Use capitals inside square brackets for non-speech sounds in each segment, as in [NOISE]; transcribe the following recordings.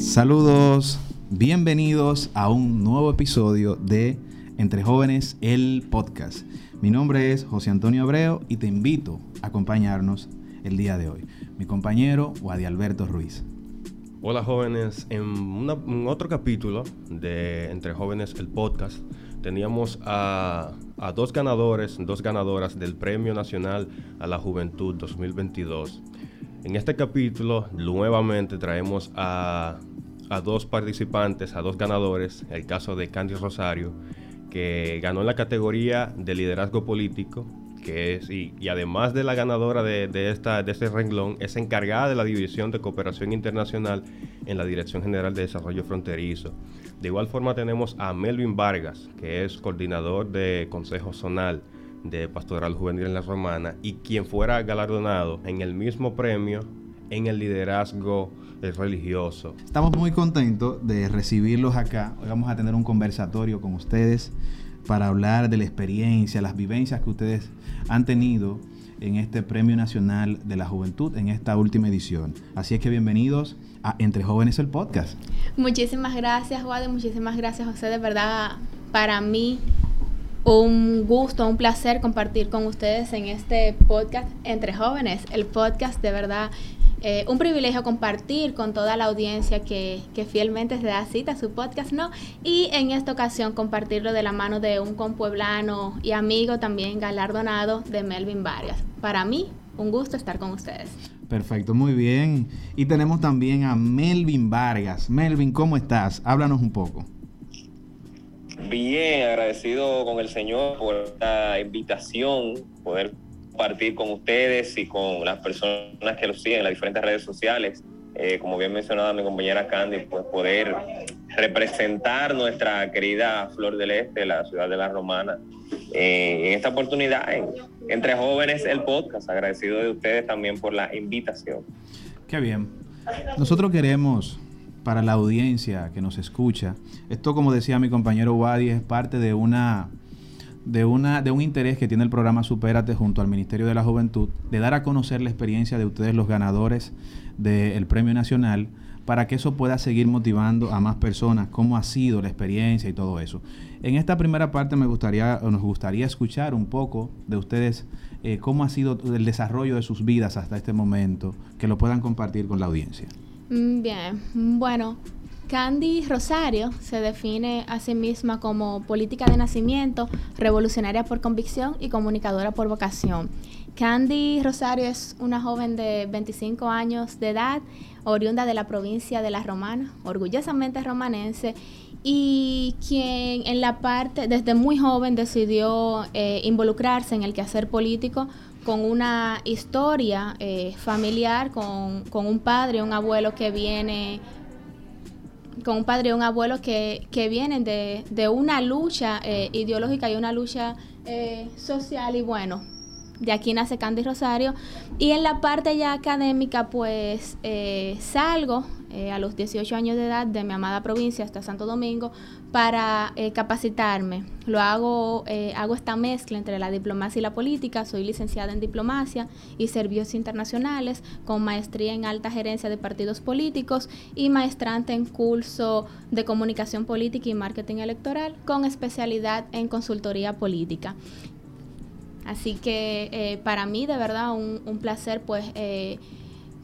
Saludos, bienvenidos a un nuevo episodio de Entre Jóvenes, el podcast. Mi nombre es José Antonio Abreu y te invito a acompañarnos el día de hoy. Mi compañero Wadi Alberto Ruiz. Hola jóvenes, en, un otro capítulo de Entre Jóvenes, el podcast, teníamos a, a, dos ganadores, dos ganadoras del Premio Nacional a la Juventud 2022. En este capítulo nuevamente traemos a, a dos participantes, a dos ganadores, el caso de Candy Rosario, que ganó en la categoría de liderazgo político que es, y, además de la ganadora de, de, esta, de este renglón, es encargada de la División de Cooperación Internacional en la Dirección General de Desarrollo Fronterizo. De igual forma tenemos a Melvin Vargas, que es coordinador de Consejo Zonal de Pastoral Juvenil en la Romana y quien fuera galardonado en el mismo premio en el liderazgo religioso. Estamos muy contentos de recibirlos acá. Hoy vamos a tener un conversatorio con ustedes para hablar de la experiencia, las vivencias que ustedes han tenido en este Premio Nacional de la Juventud en esta última edición. Así es que bienvenidos a Entre Jóvenes el podcast. Muchísimas gracias, Juan, muchísimas gracias, José. De verdad, para mí un gusto, un placer compartir con ustedes en este podcast Entre Jóvenes, el podcast de verdad eh, un privilegio compartir con toda la audiencia que, que, fielmente se da cita a su podcast, ¿no? Y en esta ocasión compartirlo de la mano de un compueblano y amigo también galardonado de Melvin Vargas. Para mí, un gusto estar con ustedes. Perfecto, muy bien. Y tenemos también a Melvin Vargas. Melvin, ¿cómo estás? Háblanos un poco. Bien, agradecido con el Señor por la invitación, poder compartir con ustedes y con las personas que lo siguen en las diferentes redes sociales. Eh, como bien mencionaba mi compañera Candy, pues poder representar nuestra querida Flor del Este, la ciudad de la Romana, eh, en esta oportunidad, entre jóvenes, el podcast. Agradecido de ustedes también por la invitación. Qué bien. Nosotros queremos, para la audiencia que nos escucha, esto como decía mi compañero Wadi, es parte de una de, una, de un interés que tiene el programa Supérate junto al Ministerio de la Juventud, de dar a conocer la experiencia de ustedes, los ganadores del Premio Nacional, para que eso pueda seguir motivando a más personas, cómo ha sido la experiencia y todo eso. En esta primera parte me gustaría, nos gustaría escuchar un poco de ustedes eh, cómo ha sido el desarrollo de sus vidas hasta este momento, que lo puedan compartir con la audiencia. Mm, bien, bueno, Candy Rosario se define a sí misma como política de nacimiento, revolucionaria por convicción y comunicadora por vocación. Candy Rosario es una joven de 25 años de edad, oriunda de la provincia de La Romana, orgullosamente romanense, y quien en la parte, desde muy joven, decidió eh, involucrarse en el quehacer político con una historia eh, familiar, con, con un padre, un abuelo que viene con un padre y un abuelo que, que vienen de, de una lucha eh, ideológica y una lucha eh, social y bueno, de aquí nace Candy Rosario. Y en la parte ya académica, pues eh, salgo a los 18 años de edad de mi amada provincia hasta Santo Domingo para eh, capacitarme. Lo hago, hago esta mezcla entre la diplomacia y la política. Soy licenciada en diplomacia y servicios internacionales con maestría en alta gerencia de partidos políticos y maestrante en curso de comunicación política y marketing electoral con especialidad en consultoría política. Así que eh, para mí de verdad un, placer pues eh,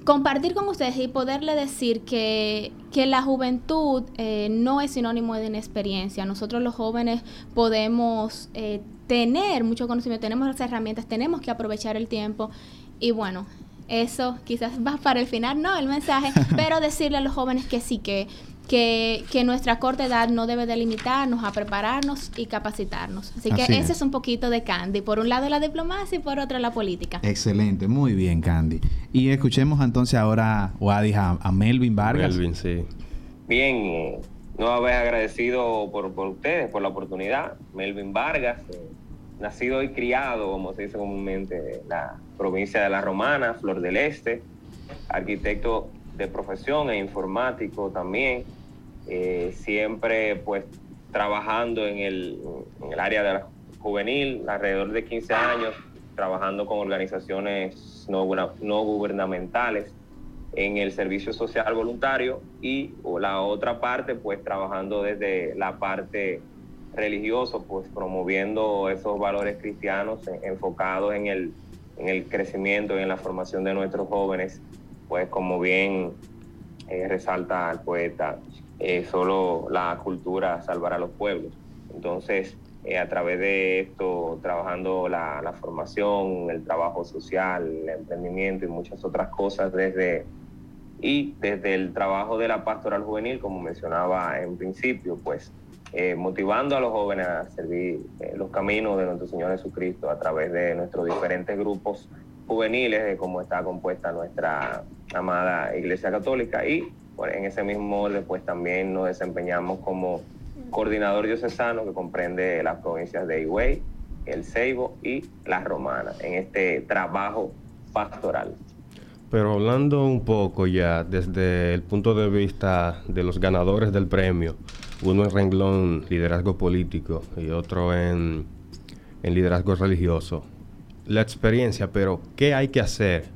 compartir con ustedes y poderle decir que, la juventud eh, no es sinónimo de inexperiencia. Nosotros los jóvenes podemos tener mucho conocimiento, tenemos las herramientas, tenemos que aprovechar el tiempo y bueno, eso quizás [LAUGHS] va para el final, no el mensaje, [LAUGHS] pero decirle a los jóvenes que sí, que que, que, nuestra corta edad no debe delimitarnos a prepararnos y capacitarnos. Así, que ese es. un poquito de Candy. Por un lado la diplomacia y por otro la política. Excelente, muy bien Candy. Y escuchemos entonces ahora, Wadis, a, a, Melvin Vargas. Melvin, sí. Bien, eh, no vez agradecido por, por, ustedes, por la oportunidad. Melvin Vargas, eh, nacido y criado, como se dice comúnmente, en la provincia de La Romana, Flor del Este, arquitecto de profesión e informático también, eh, siempre pues trabajando en el, en el área de la juvenil, alrededor de 15 años, trabajando con organizaciones no, gubernamentales, en el servicio social voluntario y la otra parte pues trabajando desde la parte religiosa pues promoviendo esos valores cristianos enfocados en el, en el crecimiento y en la formación de nuestros jóvenes pues como bien eh, resalta el poeta eh, solo la cultura salvará a los pueblos. Entonces eh, a través de esto, trabajando la, la, formación, el trabajo social, el emprendimiento y muchas otras cosas desde y desde el trabajo de la pastoral juvenil, como mencionaba en principio, pues motivando a los jóvenes a servir los caminos de nuestro Señor Jesucristo a través de nuestros diferentes grupos juveniles, de cómo está compuesta nuestra amada Iglesia Católica. Y pues, en ese mismo orden, pues también nos desempeñamos como coordinador diocesano que comprende las provincias de Higüey, El Ceibo y La Romana en este trabajo pastoral. Pero hablando un poco ya desde el punto de vista de los ganadores del premio, uno en renglón liderazgo político y otro en, liderazgo religioso, la experiencia, pero ¿qué hay que hacer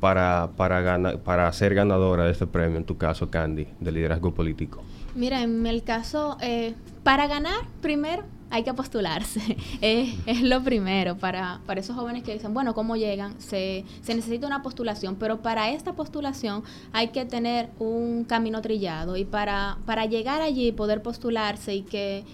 para, para, para ser ganadora de este premio, en tu caso, Candy, de liderazgo político? Mira, en el caso, eh, para ganar, primero hay que postularse. [LAUGHS] es, lo primero para, para esos jóvenes que dicen, bueno, ¿cómo llegan? Se, se necesita una postulación, pero para esta postulación hay que tener un camino trillado y para, para llegar allí, poder postularse y que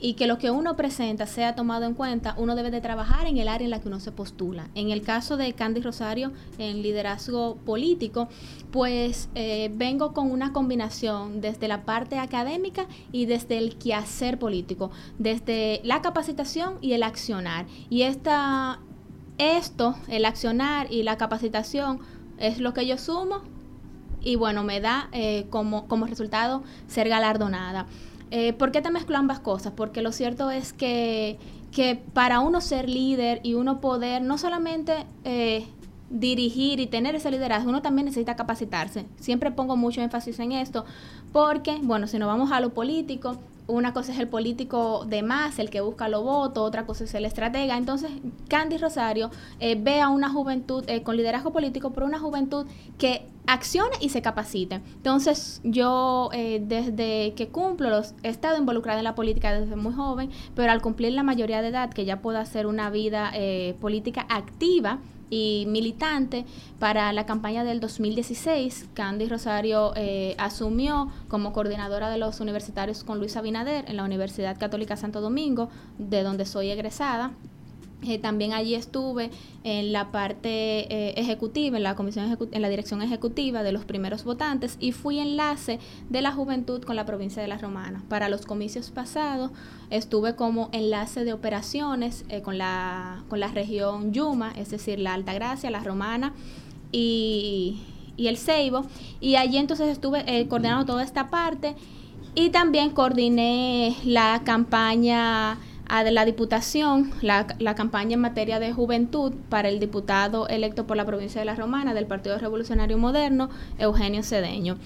y que lo que uno presenta sea tomado en cuenta, uno debe de trabajar en el área en la que uno se postula. En el caso de Candy Rosario, en liderazgo político, pues eh, vengo con una combinación desde la parte académica y desde el quehacer político, desde la capacitación y el accionar. Y esta, esto, el accionar y la capacitación, es lo que yo sumo y bueno, me da eh, como, como resultado ser galardonada. Eh, ¿Por qué te mezclo ambas cosas? Porque lo cierto es que, que para uno ser líder y uno poder no solamente eh, dirigir y tener ese liderazgo, uno también necesita capacitarse. Siempre pongo mucho énfasis en esto, porque, bueno, si nos vamos a lo político, una cosa es el político de más, el que busca los votos, otra cosa es el estratega. Entonces, Candy Rosario eh, ve a una juventud eh, con liderazgo político, pero una juventud que accione y se capacite. Entonces, yo eh, desde que cumplo, los, he estado involucrada en la política desde muy joven, pero al cumplir la mayoría de edad, que ya puedo hacer una vida política activa, y militante para la campaña del 2016. Candy Rosario eh, asumió como coordinadora de los universitarios con Luis Abinader en la Universidad Católica Santo Domingo, de donde soy egresada. Eh, también allí estuve en la parte eh, ejecutiva, en la comisión en la dirección ejecutiva de los primeros votantes y fui enlace de la juventud con la provincia de La Romana. Para los comicios pasados estuve como enlace de operaciones eh, con, la, con la región Yuma, es decir, la Altagracia, La Romana y, y el Ceibo. Y allí entonces estuve coordinando toda esta parte y también coordiné la campaña a la Diputación la, la, campaña en materia de juventud para el diputado electo por la provincia de La Romana del Partido Revolucionario Moderno, Eugenio Cedeño.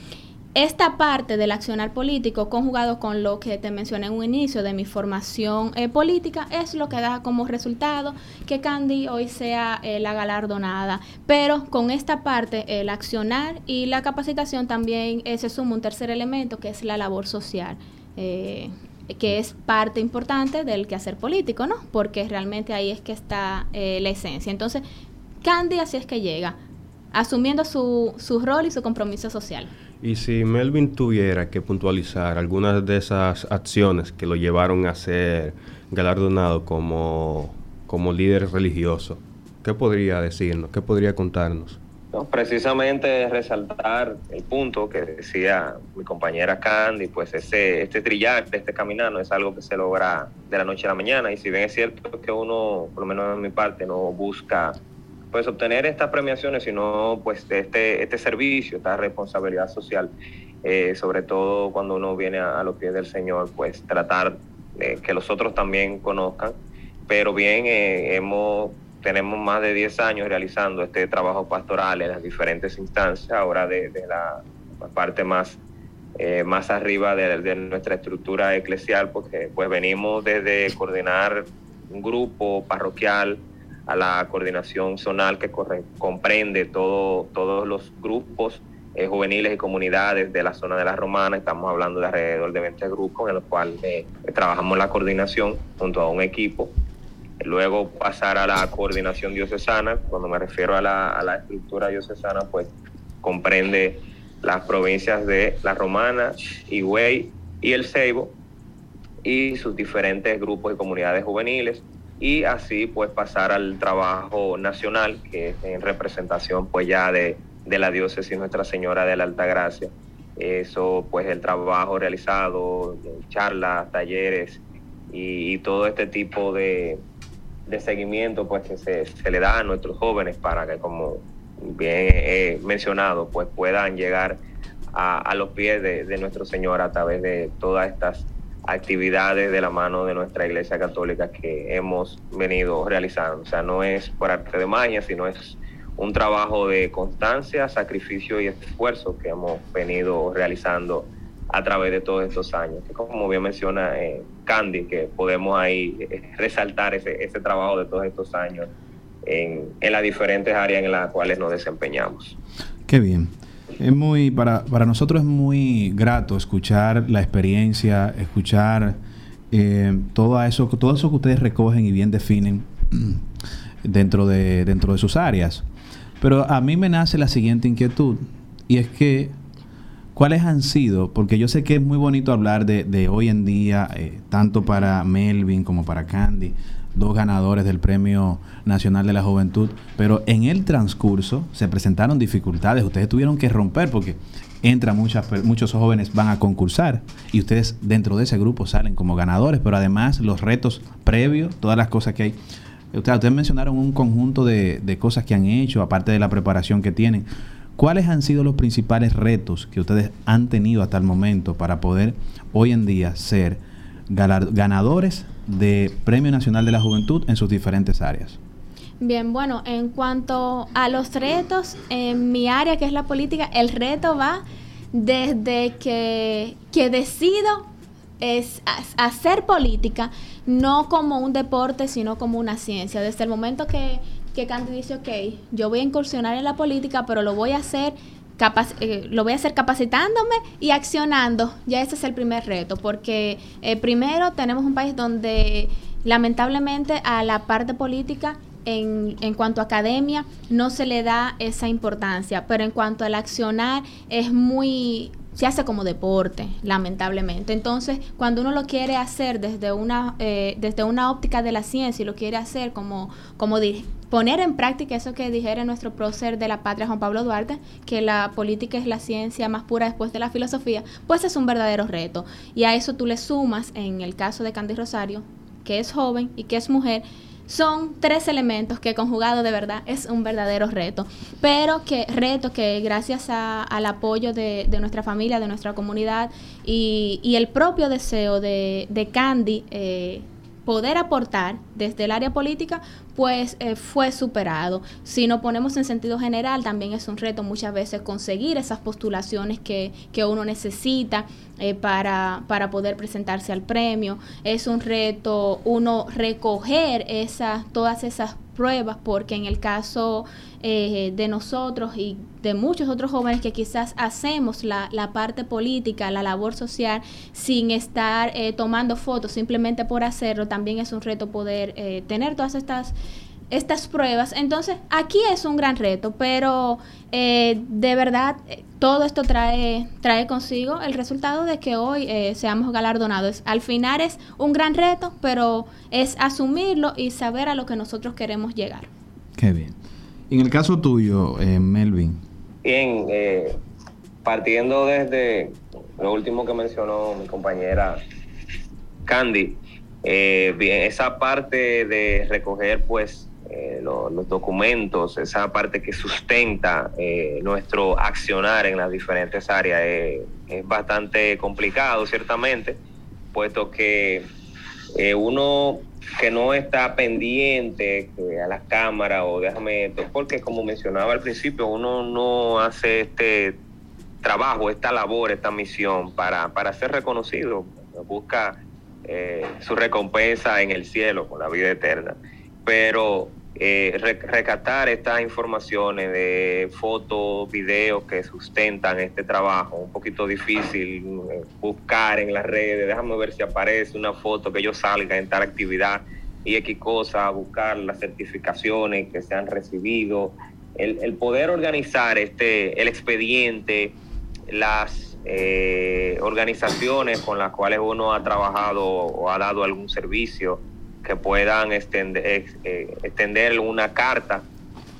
Esta parte del accionar político, conjugado con lo que te mencioné en un inicio de mi formación eh, política, es lo que da como resultado que Candy hoy sea eh, la galardonada. Pero con esta parte, el accionar y la capacitación también eh, se suma un tercer elemento que es la labor social que es parte importante del quehacer político, ¿no? Porque realmente ahí es que está eh, la esencia. Entonces, Candy así es que llega, asumiendo su, su rol y su compromiso social. Y si Melvin tuviera que puntualizar algunas de esas acciones que lo llevaron a ser galardonado como, como líder religioso, ¿qué podría decirnos? ¿Qué podría contarnos? Precisamente resaltar el punto que decía mi compañera Candy, pues ese, este trillar, este caminar no es algo que se logra de la noche a la mañana. Y si bien es cierto que uno, por lo menos en mi parte, no busca pues obtener estas premiaciones, sino pues este, este servicio, esta responsabilidad social, eh, sobre todo cuando uno viene a, los pies del Señor, pues tratar de que los otros también conozcan, pero bien eh, hemos tenemos más de 10 años realizando este trabajo pastoral en las diferentes instancias, ahora de, la parte más, eh, más arriba de, nuestra estructura eclesial, porque pues venimos desde coordinar un grupo parroquial a la coordinación zonal que comprende todo, todos los grupos eh, juveniles y comunidades de la zona de la Romana. Estamos hablando de alrededor de 20 grupos en los cuales eh, trabajamos la coordinación junto a un equipo. Luego pasar a la coordinación diocesana. Cuando me refiero a la, la estructura diocesana, pues comprende las provincias de La Romana, Higüey y El Ceibo y sus diferentes grupos y comunidades juveniles y así pues pasar al trabajo nacional que es en representación pues ya de, de la diócesis Nuestra Señora de la Alta Gracia. Eso pues el trabajo realizado, charlas, talleres y, todo este tipo de, de seguimiento pues que se, se, le da a nuestros jóvenes para que como bien he mencionado pues puedan llegar a, a los pies de, de nuestro Señor a través de todas estas actividades de la mano de nuestra Iglesia Católica que hemos venido realizando. O sea, no es por arte de magia, sino es un trabajo de constancia, sacrificio y esfuerzo que hemos venido realizando a través de todos estos años. Que como bien menciona eh, Candy, que podemos ahí eh, resaltar ese, ese trabajo de todos estos años en, en las diferentes áreas en las cuales nos desempeñamos. Qué bien. Es muy, para, para nosotros es muy grato escuchar la experiencia, escuchar eh, todo, eso, todo eso que ustedes recogen y bien definen [CLEARS THROAT] dentro de, dentro de sus áreas. Pero a mí me nace la siguiente inquietud, y es que, ¿cuáles han sido? Porque yo sé que es muy bonito hablar de, hoy en día, eh, tanto para Melvin como para Candy, dos ganadores del Premio Nacional de la Juventud, pero en el transcurso se presentaron dificultades, ustedes tuvieron que romper porque entran muchas, muchos jóvenes, van a concursar y ustedes dentro de ese grupo salen como ganadores, pero además los retos previos, todas las cosas que hay. Ustedes, mencionaron un conjunto de cosas que han hecho, aparte de la preparación que tienen. ¿Cuáles han sido los principales retos que ustedes han tenido hasta el momento para poder hoy en día ser ganadores de Premio Nacional de la Juventud en sus diferentes áreas? Bien, bueno, en cuanto a los retos, en mi área que es la política, el reto va desde que, que decido es hacer política, no como un deporte, sino como una ciencia. Desde el momento que, que Candy dice, ok, yo voy a incursionar en la política, pero lo voy a hacer eh, lo voy a hacer capacitándome y accionando. Ya ese es el primer reto, porque eh, primero tenemos un país donde lamentablemente a la parte política en, en, cuanto a academia no se le da esa importancia, pero en cuanto al accionar es muy se hace como deporte, lamentablemente. Entonces, cuando uno lo quiere hacer desde una, eh, desde una óptica de la ciencia y lo quiere hacer como, como poner en práctica eso que dijera nuestro prócer de la patria Juan Pablo Duarte, que la política es la ciencia más pura después de la filosofía, pues es un verdadero reto. Y a eso tú le sumas, en el caso de Candy Rosario, que es joven y que es mujer, son tres elementos que conjugado de verdad es un verdadero reto, pero que reto que gracias al apoyo de, nuestra familia, de nuestra comunidad y, el propio deseo de, de Candy, eh, poder aportar desde el área política, pues eh, fue superado. Si nos ponemos en sentido general, también es un reto muchas veces conseguir esas postulaciones que, que uno necesita eh, para, para, poder presentarse al premio. Es un reto uno recoger esas, todas esas pruebas, porque en el caso eh, de nosotros y de muchos otros jóvenes que quizás hacemos la, la parte política, la labor social, sin estar eh, tomando fotos simplemente por hacerlo, también es un reto poder eh, tener todas estas estas pruebas. Entonces, aquí es un gran reto, pero de verdad todo esto trae, trae consigo el resultado de que hoy seamos galardonados. Al final es un gran reto, pero es asumirlo y saber a lo que nosotros queremos llegar. Qué bien. En el caso tuyo, eh, Melvin. Bien, eh, partiendo desde lo último que mencionó mi compañera Candy, eh, bien, esa parte de recoger pues los documentos, esa parte que sustenta nuestro accionar en las diferentes áreas es bastante complicado, ciertamente, puesto que uno que no está pendiente a las cámaras o déjame, porque como mencionaba al principio, uno no hace este trabajo, esta labor, esta misión para, para ser reconocido, busca eh, su recompensa en el cielo con la vida eterna. Pero eh, recatar estas informaciones de fotos, videos que sustentan este trabajo. Un poquito difícil eh, buscar en las redes, déjame ver si aparece una foto que yo salga en tal actividad y X cosa, buscar las certificaciones que se han recibido, el, poder organizar este, el expediente, las eh, organizaciones con las cuales uno ha trabajado o ha dado algún servicio, que puedan extender, eh, extender una carta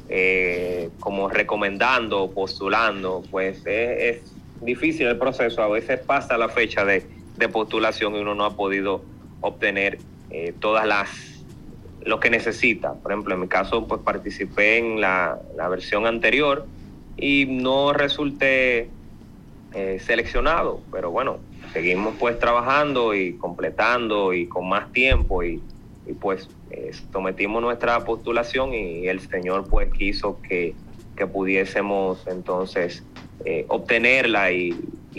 eh, como recomendando postulando, pues es, difícil el proceso. A veces pasa la fecha de, postulación y uno no ha podido obtener eh, todas las lo que necesita. Por ejemplo, en mi caso, pues participé en la, la versión anterior y no resulté seleccionado, pero bueno, seguimos pues trabajando y completando y con más tiempo y y pues eh, sometimos nuestra postulación y el Señor pues quiso que, pudiésemos entonces eh, obtenerla y,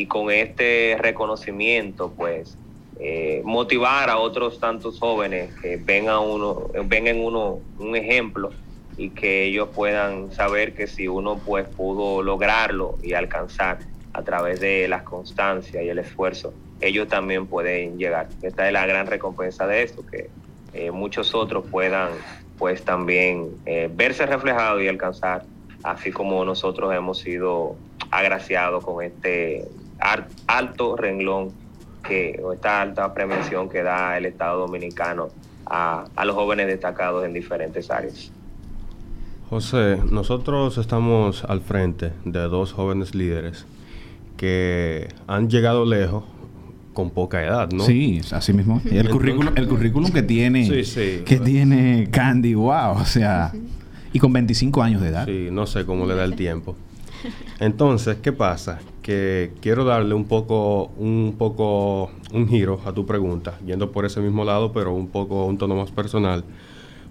con este reconocimiento pues eh, motivar a otros tantos jóvenes que ven, a uno, ven en uno un ejemplo y que ellos puedan saber que si uno pues pudo lograrlo y alcanzar a través de la constancia y el esfuerzo, ellos también pueden llegar. Esta es la gran recompensa de esto, que eh, muchos otros puedan pues también eh, verse reflejados y alcanzar, así como nosotros hemos sido agraciados con este alto renglón que, o esta alta prevención que da el Estado Dominicano a, a los jóvenes destacados en diferentes áreas. José, nosotros estamos al frente de dos jóvenes líderes que han llegado lejos con poca edad, ¿no? Sí, así mismo. el currículum, el currículum que tiene, que tiene Candy, wow, o sea, y con 25 años de edad. Sí, no sé cómo le da el tiempo. Entonces, ¿qué pasa? Que quiero darle un poco, un poco, un giro a tu pregunta, yendo por ese mismo lado, pero un poco, un tono más personal.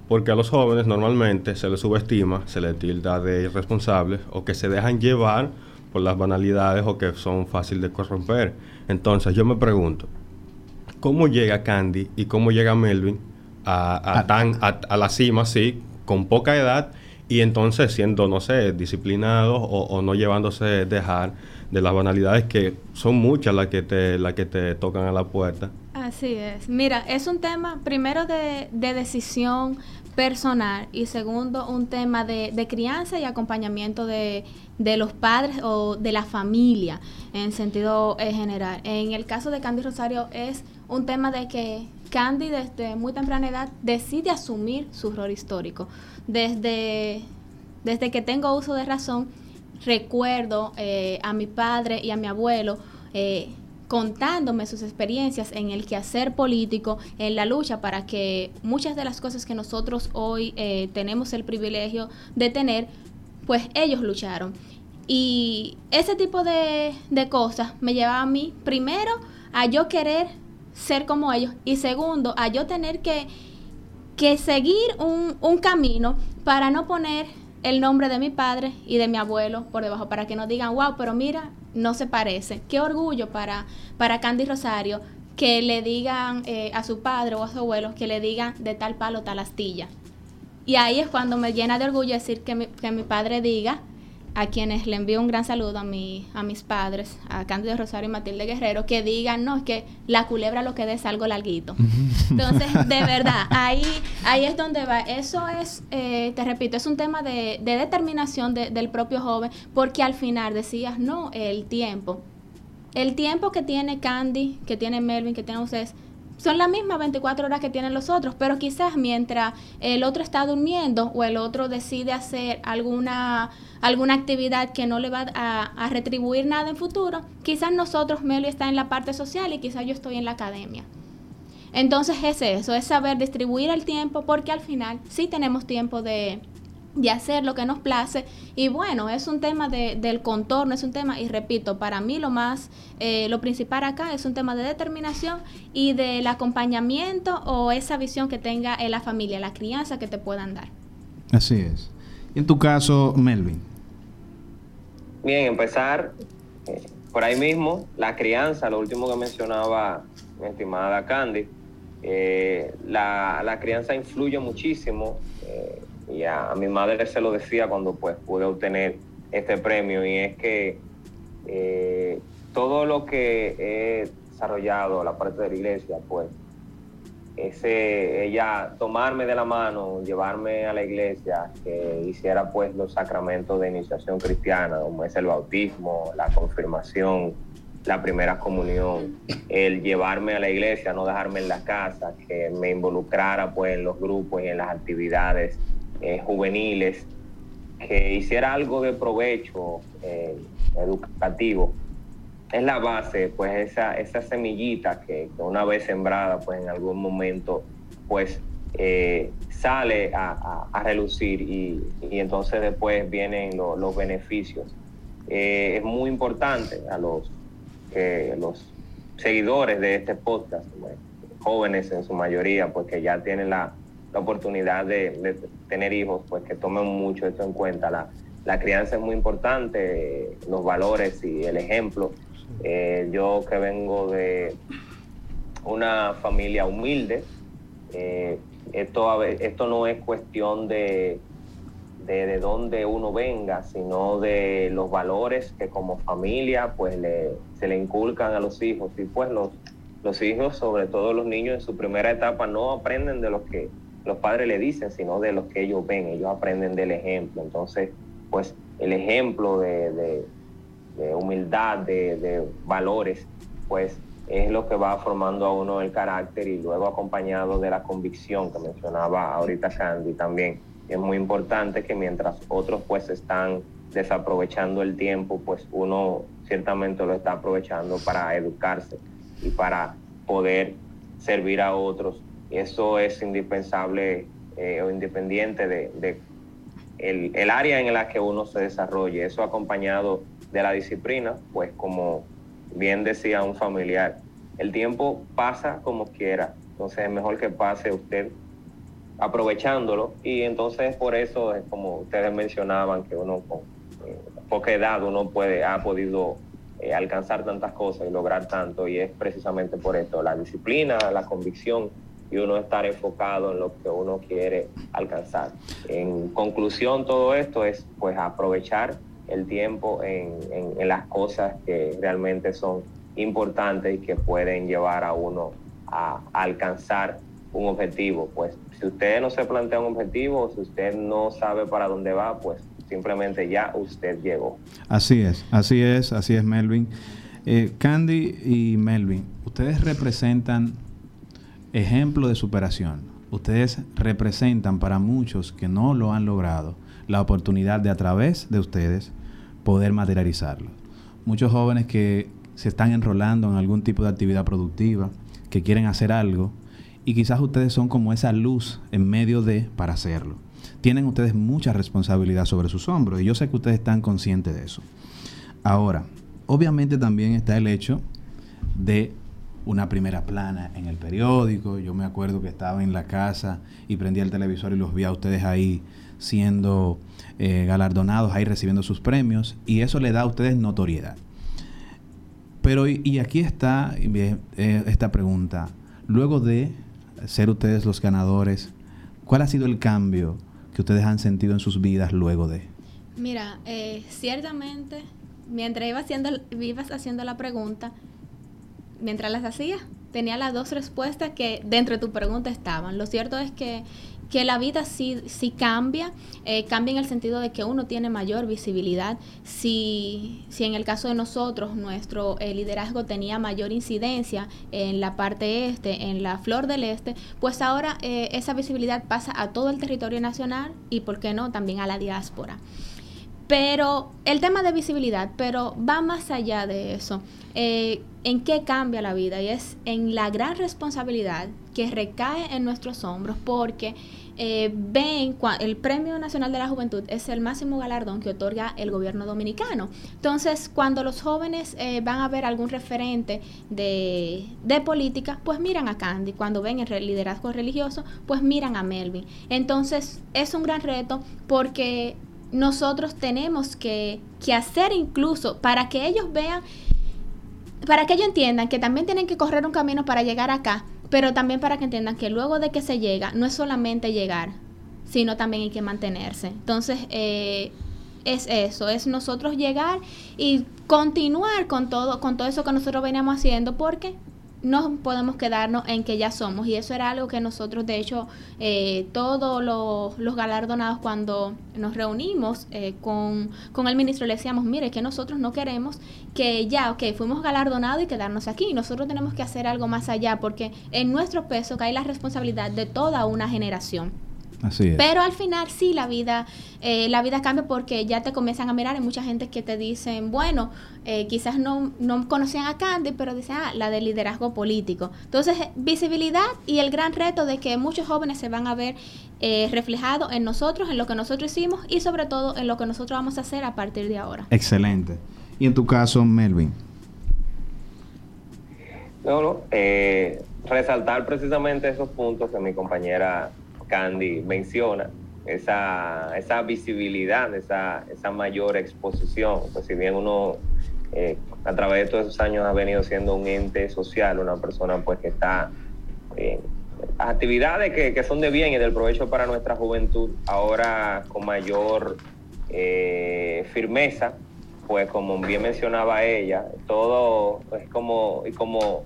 Porque a los jóvenes normalmente se les subestima, se les tilda de irresponsables o que se dejan llevar por las banalidades o que son fáciles de corromper. Entonces yo me pregunto, ¿cómo llega Candy y cómo llega Melvin a, tan, a, la cima, sí, con poca edad y entonces siendo, no sé, disciplinados o, no llevándose dejar de las banalidades que son muchas las que te, las que te tocan a la puerta? Así es. Mira, es un tema primero de, de decisión personal y segundo un tema de, crianza y acompañamiento de, de, los padres o de la familia en sentido eh, general. En el caso de Candy Rosario es un tema de que Candy desde muy temprana edad decide asumir su rol histórico. Desde, desde que tengo uso de razón, recuerdo eh, a mi padre y a mi abuelo eh, contándome sus experiencias en el quehacer político, en la lucha para que muchas de las cosas que nosotros hoy eh, tenemos el privilegio de tener, pues ellos lucharon. Y ese tipo de, cosas me llevaba a mí, primero, a yo querer ser como ellos y segundo, a yo tener que, que seguir un, un camino para no poner el nombre de mi padre y de mi abuelo por debajo, para que no digan, wow, pero mira, no se parece. Qué orgullo para, para Candy Rosario que le digan eh, a su padre o a su abuelo, que le digan de tal palo, tal astilla. Y ahí es cuando me llena de orgullo decir que mi, que mi padre diga a quienes le envío un gran saludo a, mi, a mis padres, a Cándido Rosario y Matilde Guerrero, que digan, no, es que la culebra lo que dé es algo larguito. Entonces, de [LAUGHS] verdad, ahí, ahí es donde va. Eso es, eh, te repito, es un tema de, de determinación del propio joven, porque al final decías, no, el tiempo. El tiempo que tiene Candy, que tiene Melvin, que tiene ustedes, son las mismas 24 horas que tienen los otros, pero quizás mientras el otro está durmiendo o el otro decide hacer alguna, alguna actividad que no le va a, retribuir nada en futuro, quizás nosotros, Melo está en la parte social y quizás yo estoy en la academia. Entonces es eso, es saber distribuir el tiempo porque al final sí tenemos tiempo de, de hacer lo que nos place. Y bueno, es un tema de, del contorno, es un tema, y repito, para mí lo más, eh, lo principal acá es un tema de determinación y del acompañamiento o esa visión que tenga en la familia, la crianza que te puedan dar. Así es. Y en tu caso, Melvin. Bien, empezar eh, por ahí mismo, la crianza, lo último que mencionaba mi estimada Candy, eh, la, la, crianza influye muchísimo y a, mi madre se lo decía cuando pues pude obtener este premio. Y es que eh, todo lo que he desarrollado, la parte de la iglesia, pues ese, ella tomarme de la mano, llevarme a la iglesia, que hiciera pues los sacramentos de iniciación cristiana, como es el bautismo, la confirmación, la primera comunión, el llevarme a la iglesia, no dejarme en la casa, que me involucrara pues en los grupos y en las actividades eh, juveniles, que hiciera algo de provecho eh, educativo es la base, pues esa, esa semillita que, una vez sembrada, pues en algún momento, pues eh, sale a, relucir y, entonces después vienen los beneficios. Es muy importante a los, los seguidores de este podcast, pues, jóvenes en su mayoría, pues que ya tienen la, oportunidad de, tener hijos, pues que tomen mucho esto en cuenta. La, la crianza es muy importante, los valores y el ejemplo eh, yo que vengo de una familia humilde, eh, esto, esto no es cuestión de, de, dónde uno venga, sino de los valores que como familia pues se le inculcan a los hijos. Y pues los, los hijos, sobre todo los niños en su primera etapa, no aprenden de lo que los padres le dicen, sino de lo que ellos ven, ellos aprenden del ejemplo. Entonces, pues el ejemplo de de humildad, de, valores, pues es lo que va formando a uno el carácter y luego acompañado de la convicción que mencionaba ahorita Candy también. Es muy importante que mientras otros pues están desaprovechando el tiempo, pues uno ciertamente lo está aprovechando para educarse y para poder servir a otros. Eso es indispensable eh, o independiente de, el, el, área en la que uno se desarrolle. Eso acompañado de la disciplina, pues como bien decía un familiar, el tiempo pasa como quiera, entonces es mejor que pase usted aprovechándolo. Y entonces por eso es como ustedes mencionaban que uno con eh, poca edad uno puede ha podido eh, alcanzar tantas cosas y lograr tanto. Y es precisamente por esto la disciplina la convicción y uno estar enfocado en lo que uno quiere alcanzar en conclusión todo esto es pues aprovechar el tiempo en, en, las cosas que realmente son importantes y que pueden llevar a uno a, alcanzar un objetivo. Pues si usted no se plantea un objetivo, si usted no sabe para dónde va, pues simplemente ya usted llegó. Así es, así es, así es Melvin. Eh, Candy y Melvin, ustedes representan ejemplo de superación. Ustedes representan para muchos que no lo han logrado la oportunidad de a través de ustedes poder materializarlo. Muchos jóvenes que se están enrolando en algún tipo de actividad productiva, que quieren hacer algo, y quizás ustedes son como esa luz en medio de para hacerlo. Tienen ustedes mucha responsabilidad sobre sus hombros y yo sé que ustedes están conscientes de eso. Ahora, obviamente también está el hecho de una primera plana en el periódico. Yo me acuerdo que estaba en la casa y prendía el televisor y los vi a ustedes ahí siendo eh, galardonados, ahí recibiendo sus premios, y eso le da a ustedes notoriedad. Pero, y, aquí está eh, esta pregunta, luego de ser ustedes los ganadores, ¿cuál ha sido el cambio que ustedes han sentido en sus vidas luego de? Mira, eh, ciertamente, mientras iba haciendo, ibas haciendo la pregunta, mientras las hacía, tenía las dos respuestas que dentro de tu pregunta estaban. Lo cierto es que que la vida sí, sí cambia, eh, cambia en el sentido de que uno tiene mayor visibilidad. Si, si en el caso de nosotros nuestro eh, liderazgo tenía mayor incidencia en la parte este, en la flor del este, pues ahora eh, esa visibilidad pasa a todo el territorio nacional y, ¿por qué no?, también a la diáspora. Pero el tema de visibilidad, pero va más allá de eso. ¿En qué cambia la vida? Y es en la gran responsabilidad que recae en nuestros hombros porque eh, ven, el Premio Nacional de la Juventud es el máximo galardón que otorga el gobierno dominicano. Entonces, cuando los jóvenes eh, van a ver algún referente de, de, política, pues miran a Candy. Cuando ven el liderazgo religioso, pues miran a Melvin. Entonces, es un gran reto porque nosotros tenemos que, que hacer incluso para que ellos vean, para que ellos entiendan que también tienen que correr un camino para llegar acá, pero también para que entiendan que luego de que se llega, no es solamente llegar, sino también hay que mantenerse. Entonces, eh, es eso, es nosotros llegar y continuar con todo, con todo eso que nosotros veníamos haciendo, porque no podemos quedarnos en que ya somos. Y eso era algo que nosotros, de hecho, eh, todos los, galardonados cuando nos reunimos eh, con, con, el ministro le decíamos, mire, que nosotros no queremos que ya, ok, fuimos galardonados y quedarnos aquí. Nosotros tenemos que hacer algo más allá porque en nuestro peso cae la responsabilidad de toda una generación. Pero al final sí la vida, eh, la vida cambia porque ya te comienzan a mirar. Hay mucha gente que te dicen, bueno, eh, quizás no, no conocían a Candy, pero dicen, ah, la de liderazgo político. Entonces, visibilidad y el gran reto de que muchos jóvenes se van a ver eh, reflejados en nosotros, en lo que nosotros hicimos y sobre todo en lo que nosotros vamos a hacer a partir de ahora. Excelente. Y en tu caso, Melvin. No, no, resaltar precisamente esos puntos que mi compañera Candy menciona, esa, esa visibilidad, esa, esa mayor exposición. Pues si bien uno eh, a través de todos esos años ha venido siendo un ente social, una persona pues que está en actividades que, son de bien y del provecho para nuestra juventud, ahora con mayor eh, firmeza, pues como bien mencionaba ella, todo es como, y como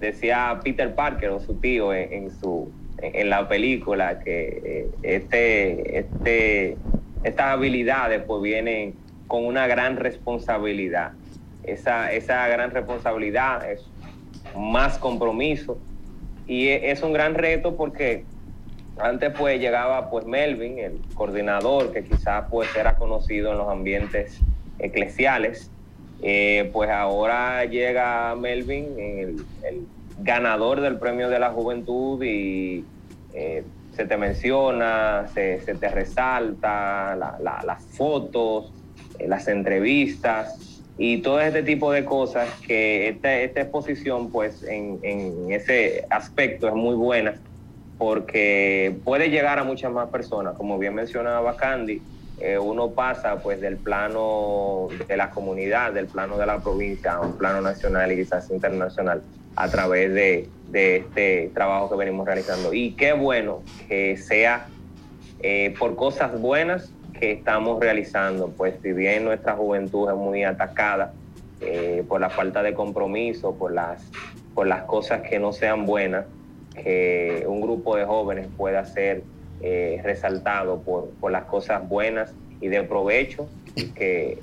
decía Peter Parker o su tío en su en la película que eh, este, este, estas habilidades pues vienen con una gran responsabilidad. Esa, esa gran responsabilidad es más compromiso y e, es un gran reto porque antes pues llegaba pues Melvin, el coordinador que quizás pues era conocido en los ambientes eclesiales, eh, pues ahora llega Melvin, el, ganador del premio de la juventud y eh, se te menciona, se, te resalta las fotos, eh, las entrevistas y todo este tipo de cosas que esta, esta exposición pues en, ese aspecto es muy buena porque puede llegar a muchas más personas, como bien mencionaba Candy, eh, uno pasa pues del plano de la comunidad, del plano de la provincia a un plano nacional y quizás internacional a través de, este trabajo que venimos realizando. Y qué bueno que sea eh, por cosas buenas que estamos realizando, pues si bien nuestra juventud es muy atacada eh, por la falta de compromiso, por las, por las cosas que no sean buenas, que un grupo de jóvenes pueda ser eh, resaltado por, por, las cosas buenas y de provecho que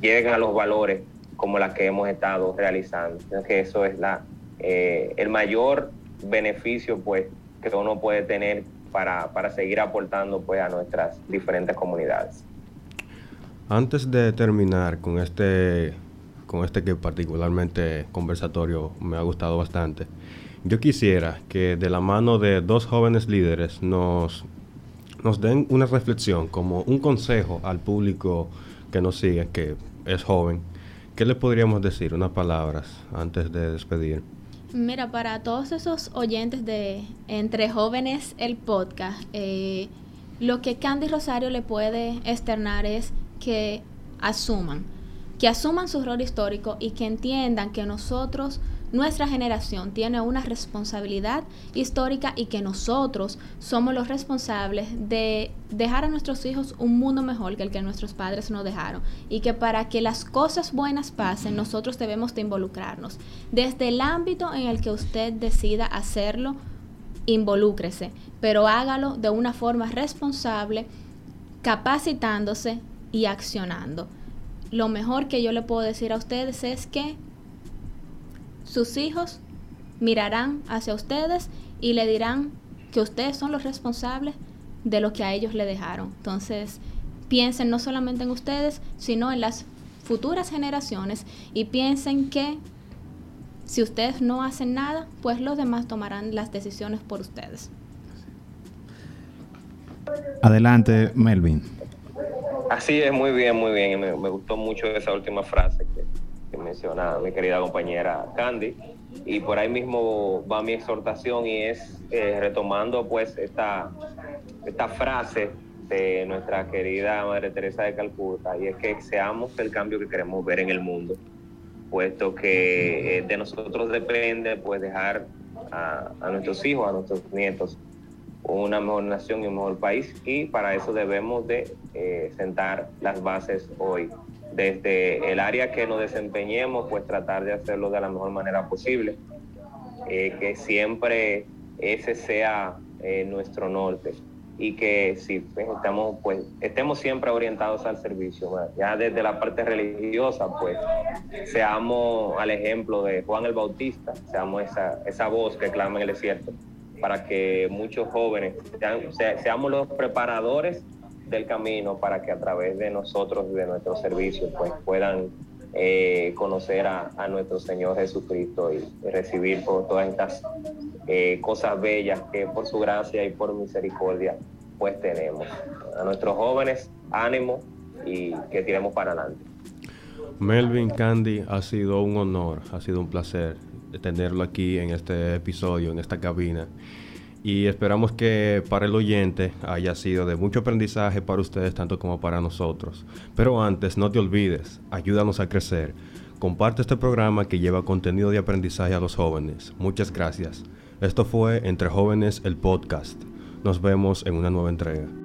lleguen a los valores como las que hemos estado realizando. Creo que eso es la, eh, el mayor beneficio pues que uno puede tener para, seguir aportando pues a nuestras diferentes comunidades. Antes de terminar con este, con este que particularmente conversatorio me ha gustado bastante, yo quisiera que de la mano de dos jóvenes líderes nos, nos den una reflexión, como un consejo al público que nos sigue, que es joven. ¿Qué le podríamos decir? Unas palabras antes de despedir. Mira, para todos esos oyentes de Entre Jóvenes el podcast, eh, lo que Candy Rosario le puede externar es que asuman, que asuman su rol histórico y que entiendan que nosotros nuestra generación tiene una responsabilidad histórica y que nosotros somos los responsables de dejar a nuestros hijos un mundo mejor que el que nuestros padres nos dejaron y que para que las cosas buenas pasen nosotros debemos de involucrarnos. Desde el ámbito en el que usted decida hacerlo, involúcrese, pero hágalo de una forma responsable, capacitándose y accionando. Lo mejor que yo le puedo decir a ustedes es que sus hijos mirarán hacia ustedes y le dirán que ustedes son los responsables de lo que a ellos le dejaron. Entonces, piensen no solamente en ustedes, sino en las futuras generaciones y piensen que si ustedes no hacen nada, pues los demás tomarán las decisiones por ustedes. Adelante, Melvin. Así es, muy bien, muy bien. Me, me gustó mucho esa última frase que que menciona mi querida compañera Candy. Y por ahí mismo va mi exhortación y es eh, retomando pues esta, esta frase de nuestra querida Madre Teresa de Calcuta y es que seamos el cambio que queremos ver en el mundo, puesto que eh, de nosotros depende pues dejar a, a nuestros hijos, a nuestros nietos una mejor nación y un mejor país y para eso debemos de eh, sentar las bases hoy. Desde el área que nos desempeñemos, pues tratar de hacerlo de la mejor manera posible, eh, que siempre ese sea eh, nuestro norte y que si pues, estamos, pues, estemos siempre orientados al servicio. Ya desde la parte religiosa, pues seamos al ejemplo de Juan el Bautista, seamos esa, esa voz que clama en el desierto para que muchos jóvenes seamos los preparadores del camino para que a través de nosotros y de nuestros servicios pues puedan eh, conocer a, nuestro Señor Jesucristo y, recibir por todas estas eh, cosas bellas que por su gracia y por misericordia pues tenemos. A nuestros jóvenes, ánimo y que tiremos para adelante. Melvin Candy, ha sido un honor, ha sido un placer tenerlo aquí en este episodio, en esta cabina. Y esperamos que para el oyente haya sido de mucho aprendizaje para ustedes, tanto como para nosotros. Pero antes, no te olvides, ayúdanos a crecer. Comparte este programa que lleva contenido de aprendizaje a los jóvenes. Muchas gracias. Esto fue Entre Jóvenes el podcast. Nos vemos en una nueva entrega.